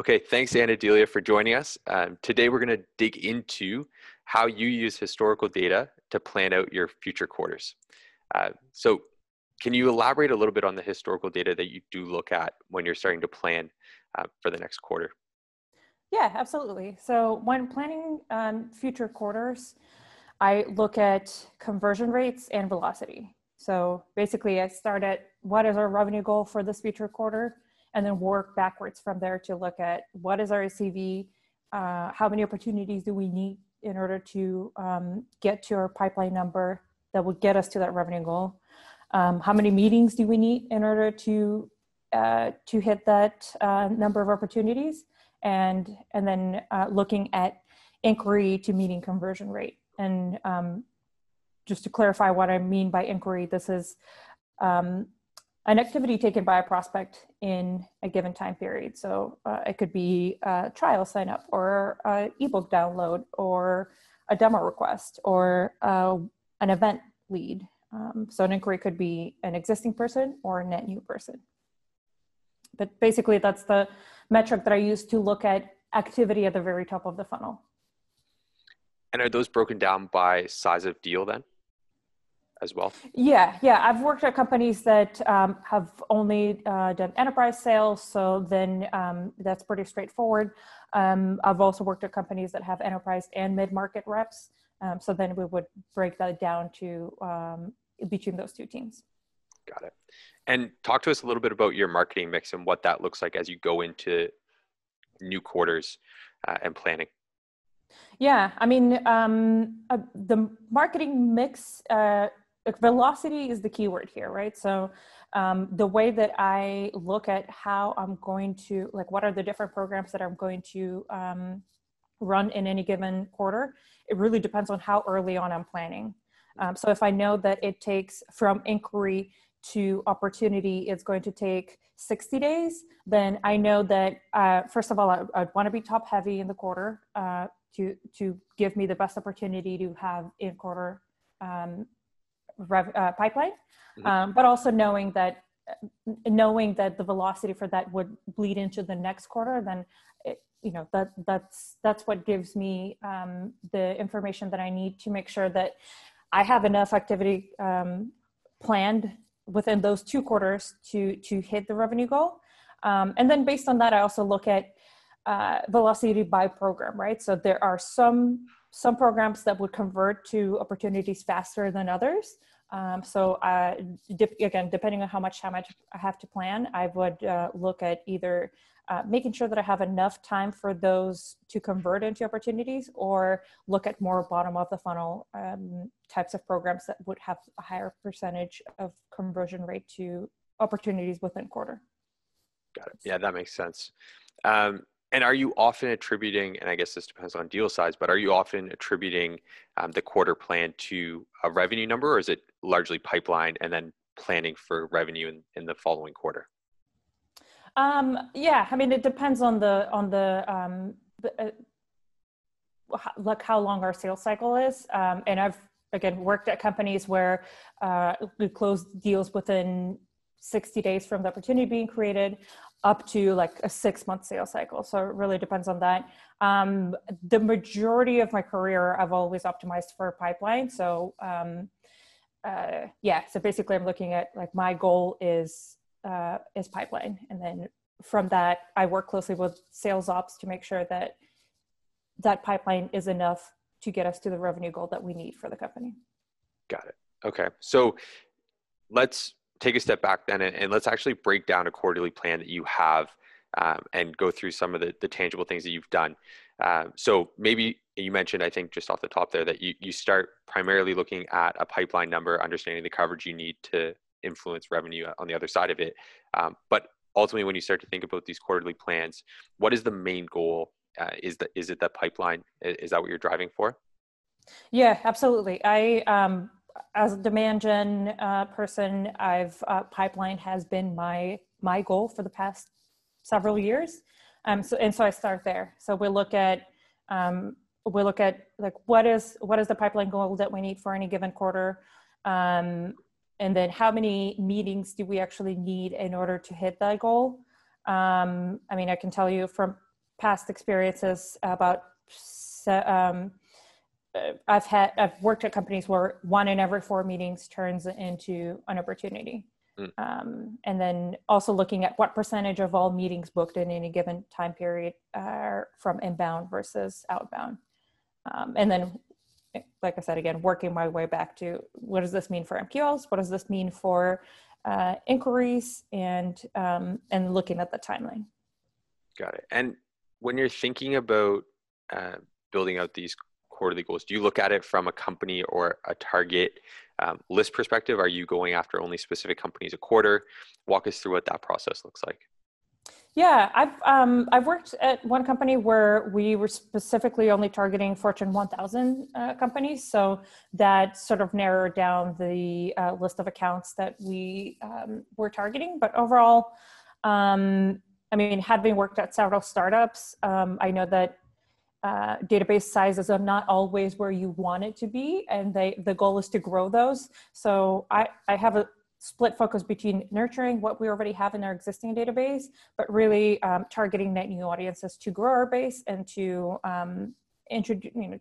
Okay, thanks, Anadelia, for joining us. Um, today, we're going to dig into how you use historical data to plan out your future quarters. Uh, so, can you elaborate a little bit on the historical data that you do look at when you're starting to plan uh, for the next quarter? Yeah, absolutely. So, when planning um, future quarters, I look at conversion rates and velocity. So, basically, I start at what is our revenue goal for this future quarter? And then work backwards from there to look at what is our ACV, uh, how many opportunities do we need in order to um, get to our pipeline number that would get us to that revenue goal. Um, how many meetings do we need in order to uh, to hit that uh, number of opportunities, and and then uh, looking at inquiry to meeting conversion rate. And um, just to clarify what I mean by inquiry, this is um, an activity taken by a prospect in a given time period. So uh, it could be a trial sign up or an ebook download or a demo request or uh, an event lead. Um, so an inquiry could be an existing person or a net new person. But basically that's the metric that I use to look at activity at the very top of the funnel. And are those broken down by size of deal then? As well? Yeah, yeah. I've worked at companies that um, have only uh, done enterprise sales, so then um, that's pretty straightforward. Um, I've also worked at companies that have enterprise and mid market reps, um, so then we would break that down to um, between those two teams. Got it. And talk to us a little bit about your marketing mix and what that looks like as you go into new quarters uh, and planning. Yeah, I mean, um, uh, the marketing mix uh, velocity is the keyword here, right? So um, the way that I look at how I'm going to, like, what are the different programs that I'm going to um, run in any given quarter, it really depends on how early on I'm planning. Um, so if I know that it takes from inquiry to opportunity, it's going to take 60 days, then I know that, uh, first of all, I, would want to be top heavy in the quarter uh, to, to give me the best opportunity to have in quarter um, rev, uh, pipeline, mm-hmm. um, but also knowing that knowing that the velocity for that would bleed into the next quarter, then it, you know that that's that's what gives me um, the information that I need to make sure that I have enough activity um, planned within those two quarters to to hit the revenue goal. Um, and then based on that, I also look at uh, velocity by program, right? So there are some some programs that would convert to opportunities faster than others. Um, so uh, dip, again, depending on how much time I have to plan, I would uh, look at either uh, making sure that I have enough time for those to convert into opportunities or look at more bottom of the funnel um, types of programs that would have a higher percentage of conversion rate to opportunities within quarter. Got it. Yeah, that makes sense. Um, and are you often attributing, and I guess this depends on deal size, but are you often attributing um, the quarter plan to a revenue number, or is it largely pipeline and then planning for revenue in, in the following quarter? Um, yeah, I mean, it depends on the on the, um, uh, like how long our sales cycle is, um, and I've again worked at companies where uh, we close deals within 60 days from the opportunity being created up to like a six month sales cycle. So it really depends on that. Um, the majority of my career, I've always optimized for pipeline. So um, uh, yeah, so basically I'm looking at like my goal is uh, is pipeline, and then from that I work closely with sales ops to make sure that that pipeline is enough to get us to the revenue goal that we need for the company. Got it. Okay, so let's take a step back then and, and, let's actually break down a quarterly plan that you have um, and go through some of the, the tangible things that you've done. Um, so maybe you mentioned, I think just off the top there, that you, you start primarily looking at a pipeline number, understanding the coverage you need to influence revenue on the other side of it. Um, but ultimately, when you start to think about these quarterly plans, what is the main goal? Uh, is the is it that pipeline? Is that what you're driving for? Yeah, absolutely. I um, as a demand gen uh, person, I've uh, pipeline has been my my goal for the past several years. Um, so and so I start there. So we look at um, we look at like what is what is the pipeline goal that we need for any given quarter, um, and then how many meetings do we actually need in order to hit that goal. Um, I mean, I can tell you from past experiences about um, I've had I've worked at companies where one in every four meetings turns into an opportunity. Mm. Um, and then also looking at what percentage of all meetings booked in any given time period are from inbound versus outbound. Um, and then, like I said, again, working my way back to what does this mean for MQLs? What does this mean for uh, inquiries? And um, and looking at the timeline. Got it. And when you're thinking about uh, building out these quarterly goals, do you look at it from a company or a target um, list perspective? Are you going after only specific companies a quarter? Walk us through what that process looks like. Yeah, I've um, I've worked at one company where we were specifically only targeting Fortune 1000 uh, companies, so that sort of narrowed down the uh, list of accounts that we um, were targeting. But overall, um, I mean, having worked at several startups, um, I know that uh, database sizes are not always where you want it to be and they the goal is to grow those. So i i have a split focus between nurturing what we already have in our existing database but really um, targeting net new audiences to grow our base and to um, introduce you know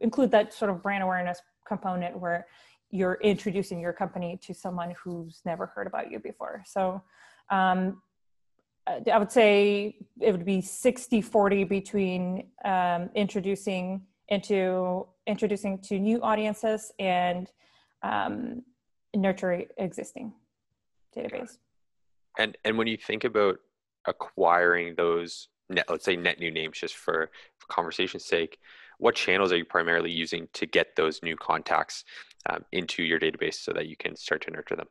include that sort of brand awareness component where you're introducing your company to someone who's never heard about you before. So um, I would say it would be 60 40 between um, introducing into introducing to new audiences and um, nurturing existing database. And and when you think about acquiring those net, let's say net new names, just for, for conversation's sake, what channels are you primarily using to get those new contacts um, into your database so that you can start to nurture them?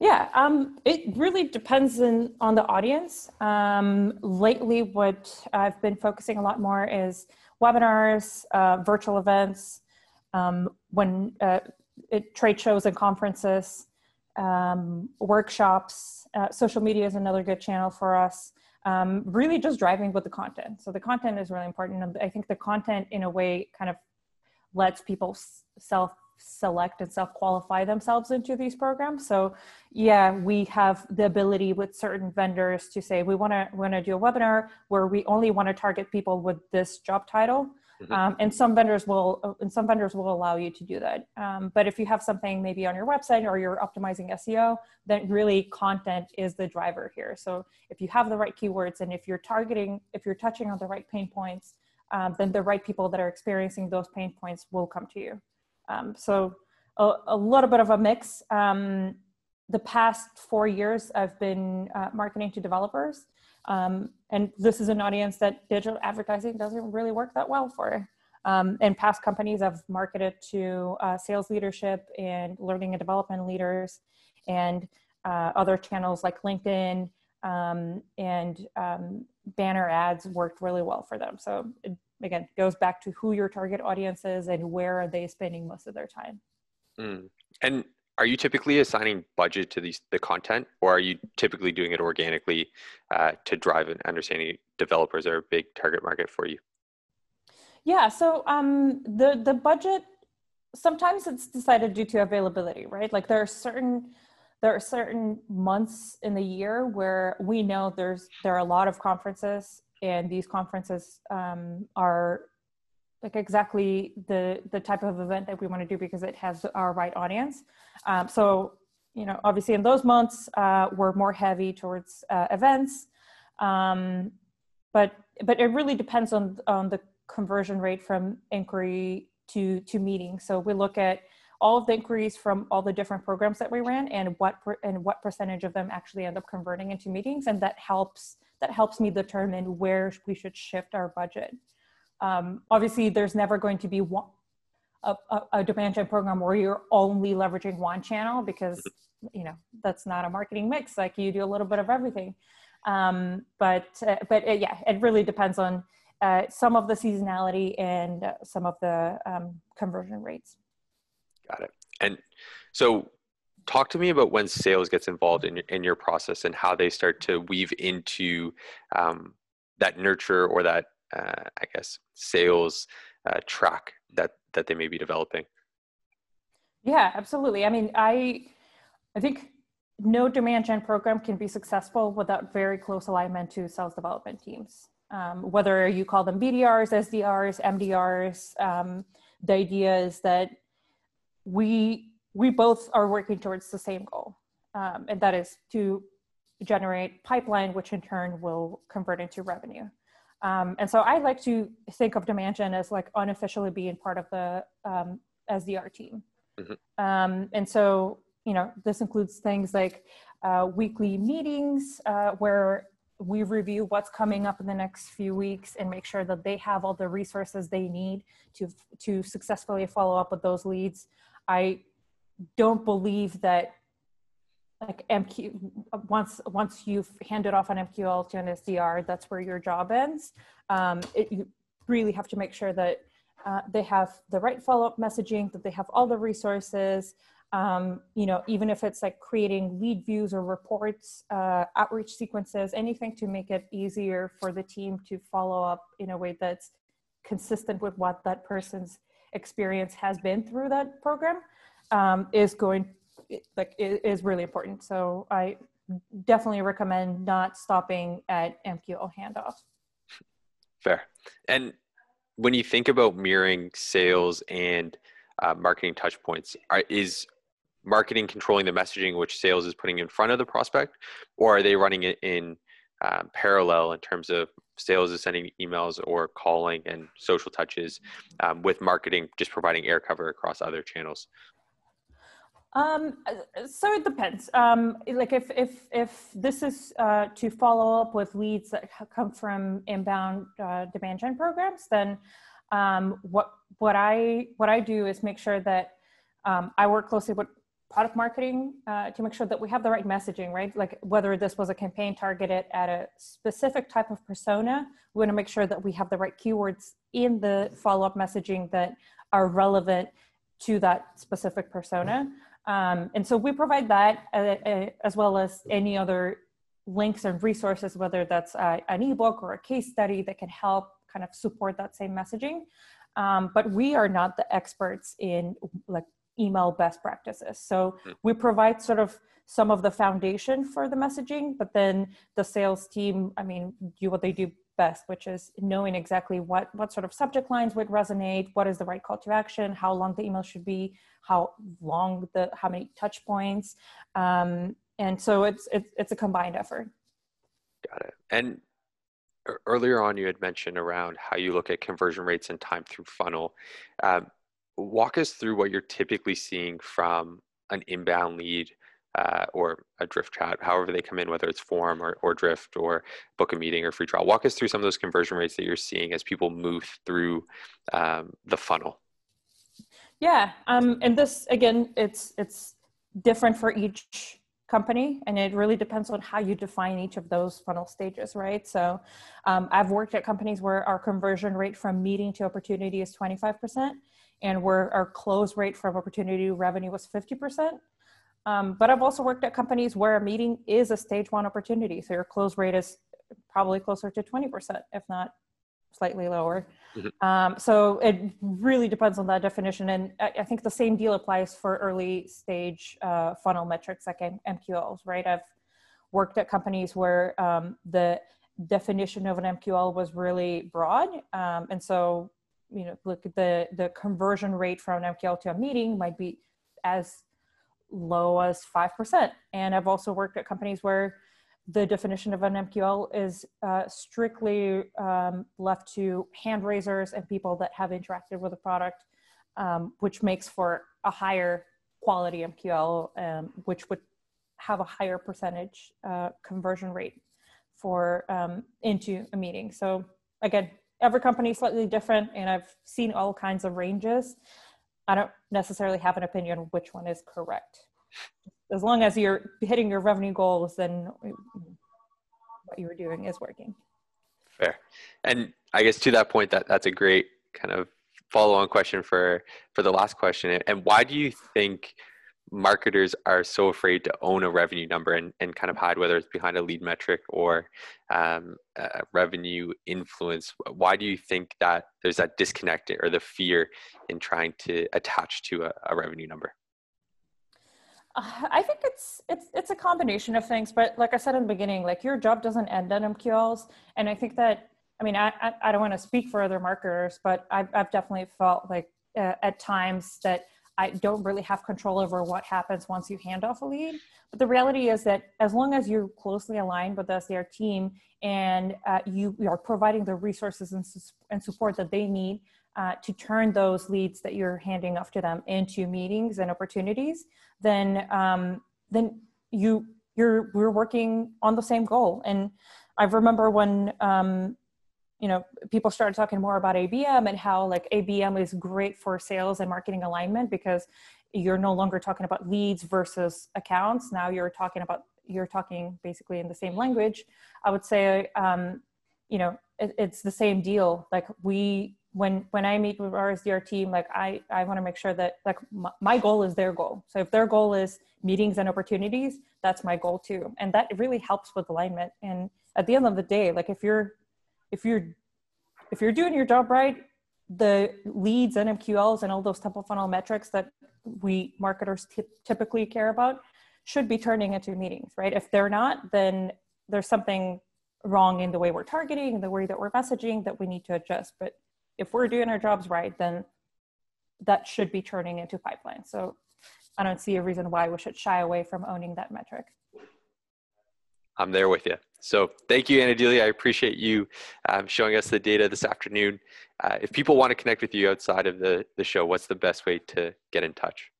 Yeah, um, it really depends in, on the audience. Um, lately, what I've been focusing a lot more is webinars, uh, virtual events, um, when uh, it, trade shows and conferences, um, workshops. Uh, social media is another good channel for us. Um, really, just driving with the content. So the content is really important. I think the content, in a way, kind of lets people self select and self-qualify themselves into these programs. So yeah, we have the ability with certain vendors to say we want to want to do a webinar where we only want to target people with this job title. Mm-hmm. Um, and some vendors will and some vendors will allow you to do that. Um, but if you have something maybe on your website or you're optimizing SEO, then really content is the driver here. So if you have the right keywords and if you're targeting, if you're touching on the right pain points, um, then the right people that are experiencing those pain points will come to you. Um, so a, a, little bit of a mix. Um, the past four years, I've been uh, marketing to developers. Um, and this is an audience that digital advertising doesn't really work that well for. Um, in past companies, I've marketed to uh, sales leadership and learning and development leaders and uh, other channels like LinkedIn um, and um, banner ads worked really well for them. So again goes back to who your target audience is and where are they spending most of their time. Mm. and are you typically assigning budget to these the content or are you typically doing it organically uh, to drive and understanding developers are a big target market for you? Yeah so um, the the budget sometimes it's decided due to availability right? Like there are certain there are certain months in the year where we know there's there are a lot of conferences and these conferences um, are like exactly the the type of event that we want to do because it has our right audience. Um, so you know obviously in those months uh, we're more heavy towards uh, events. Um, but but it really depends on on the conversion rate from inquiry to to meeting. So we look at all of the inquiries from all the different programs that we ran and what per, and what percentage of them actually end up converting into meetings and that helps that helps me determine where we should shift our budget. Um, obviously, there's never going to be one, a, a, a, demand gen program where you're only leveraging one channel because you know that's not a marketing mix. Like you do a little bit of everything. Um, but uh, but uh, yeah, it really depends on uh, some of the seasonality and some of the um, conversion rates. Got it. And so talk to me about when sales gets involved in, in your process and how they start to weave into um, that nurture or that uh, i guess sales uh, track that that they may be developing yeah absolutely i mean i i think no demand gen program can be successful without very close alignment to sales development teams. Um, whether you call them BDRs, SDRs, MDRs, um, the idea is that we we both are working towards the same goal, um, and that is to generate pipeline, which in turn will convert into revenue. Um, and so I like to think of gen as like unofficially being part of the um, SDR team. Mm-hmm. Um, and so, you know, this includes things like uh, weekly meetings uh, where we review what's coming up in the next few weeks and make sure that they have all the resources they need to to successfully follow up with those leads. I don't believe that like MQ once once you've handed off an MQL to an SDR, that's where your job ends. Um, it, you really have to make sure that uh, they have the right follow-up messaging, that they have all the resources. Um, you know, even if it's like creating lead views or reports, uh, outreach sequences, anything to make it easier for the team to follow up in a way that's consistent with what that person's experience has been through that program um, is going like is really important. So I definitely recommend not stopping at MQL handoff. Fair. And when you think about mirroring sales and uh, marketing touch points, are, is marketing controlling the messaging which sales is putting in front of the prospect, or are they running it in um, parallel in terms of sales is sending emails or calling and social touches um, with marketing just providing air cover across other channels um, so it depends. Um, like if if if this is uh, to follow up with leads that come from inbound uh, demand gen programs, then um, what what I what I do is make sure that um, I work closely with product marketing uh, to make sure that we have the right messaging, right? Like whether this was a campaign targeted at a specific type of persona, we want to make sure that we have the right keywords in the follow up messaging that are relevant to that specific persona. Um, and so we provide that uh, uh, as well as any other links and resources, whether that's uh, an ebook or a case study that can help kind of support that same messaging. Um, but we are not the experts in like email best practices. So hmm. we provide sort of some of the foundation for the messaging, but then the sales team, I mean, do what they do best, which is knowing exactly what what sort of subject lines would resonate, what is the right call to action, how long the email should be, how long the how many touch points, um, and so it's it's it's a combined effort. Got it. And earlier on, you had mentioned around how you look at conversion rates and time through funnel. Um, walk us through what you're typically seeing from an inbound lead uh, or a drift chat, however they come in, whether it's form or, or drift or book a meeting or free trial. Walk us through some of those conversion rates that you're seeing as people move through um, the funnel. Yeah, um, and this again, it's it's different for each company, and it really depends on how you define each of those funnel stages, right? So, um, I've worked at companies where our conversion rate from meeting to opportunity is 25%, and where our close rate from opportunity to revenue was 50%. Um, but I've also worked at companies where a meeting is a stage one opportunity. So your close rate is probably closer to 20%, if not slightly lower. Mm-hmm. Um, so it really depends on that definition. And I, I, think the same deal applies for early stage uh, funnel metrics like M- MQLs, right? I've worked at companies where um, the definition of an MQL was really broad. Um, and so, you know, look at the, the conversion rate from an MQL to a meeting might be as low as 5%. And I've also worked at companies where the definition of an MQL is uh, strictly um, left to hand raisers and people that have interacted with the product, um, which makes for a higher quality MQL, um, which would have a higher percentage uh, conversion rate for um, into a meeting. So again, every company is slightly different, and I've seen all kinds of ranges. I don't necessarily have an opinion which one is correct. As long as you're hitting your revenue goals, then what you were doing is working. Fair. And I guess to that point, that that's a great kind of follow-on question for for the last question. And why do you think marketers are so afraid to own a revenue number and, and kind of hide whether it's behind a lead metric or um, revenue influence. Why do you think that there's that disconnect or the fear in trying to attach to a, a revenue number? I think it's it's it's a combination of things, but like I said in the beginning, like your job doesn't end at MQLs, and I think that I mean I I, I don't want to speak for other marketers, but I've I've definitely felt like uh, at times that I don't really have control over what happens once you hand off a lead. But the reality is that as long as you're closely aligned with the SDR team and uh, you, you, are providing the resources and, and support that they need uh, to turn those leads that you're handing off to them into meetings and opportunities, then um, then you you're we're working on the same goal. And I remember when um, you know people started talking more about abm and how like abm is great for sales and marketing alignment because you're no longer talking about leads versus accounts. Now you're talking about you're talking basically in the same language. I would say um, you know it, it's the same deal. Like we when when i meet with our sdr team like i i want to make sure that like my, my goal is their goal. So if their goal is meetings and opportunities that's my goal too. And that really helps with alignment. And at the end of the day like if you're if you're if you're doing your job right, the leads and MQLs and all those top of funnel metrics that we marketers t- typically care about should be turning into meetings, right? If they're not, then there's something wrong in the way we're targeting, the way that we're messaging that we need to adjust. But if we're doing our jobs right, then that should be turning into pipeline. So I don't see a reason why we should shy away from owning that metric. I'm there with you. So thank you, Anadelia. I appreciate you um, showing us the data this afternoon. Uh, if people want to connect with you outside of the, the show, what's the best way to get in touch?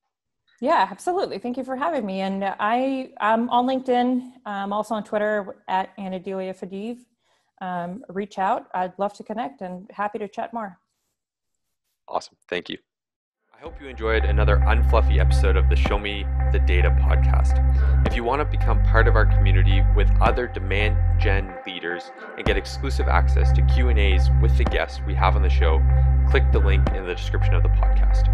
Yeah, absolutely. Thank you for having me. And I, I'm on LinkedIn. I'm also on Twitter at Anadelia Fadeev. Um, reach out. I'd love to connect and happy to chat more. Awesome. Thank you. I hope you enjoyed another unfluffy episode of the Show Me the Data podcast. If you want to become part of our community with other demand gen leaders and get exclusive access to Q&As with the guests we have on the show, click the link in the description of the podcast.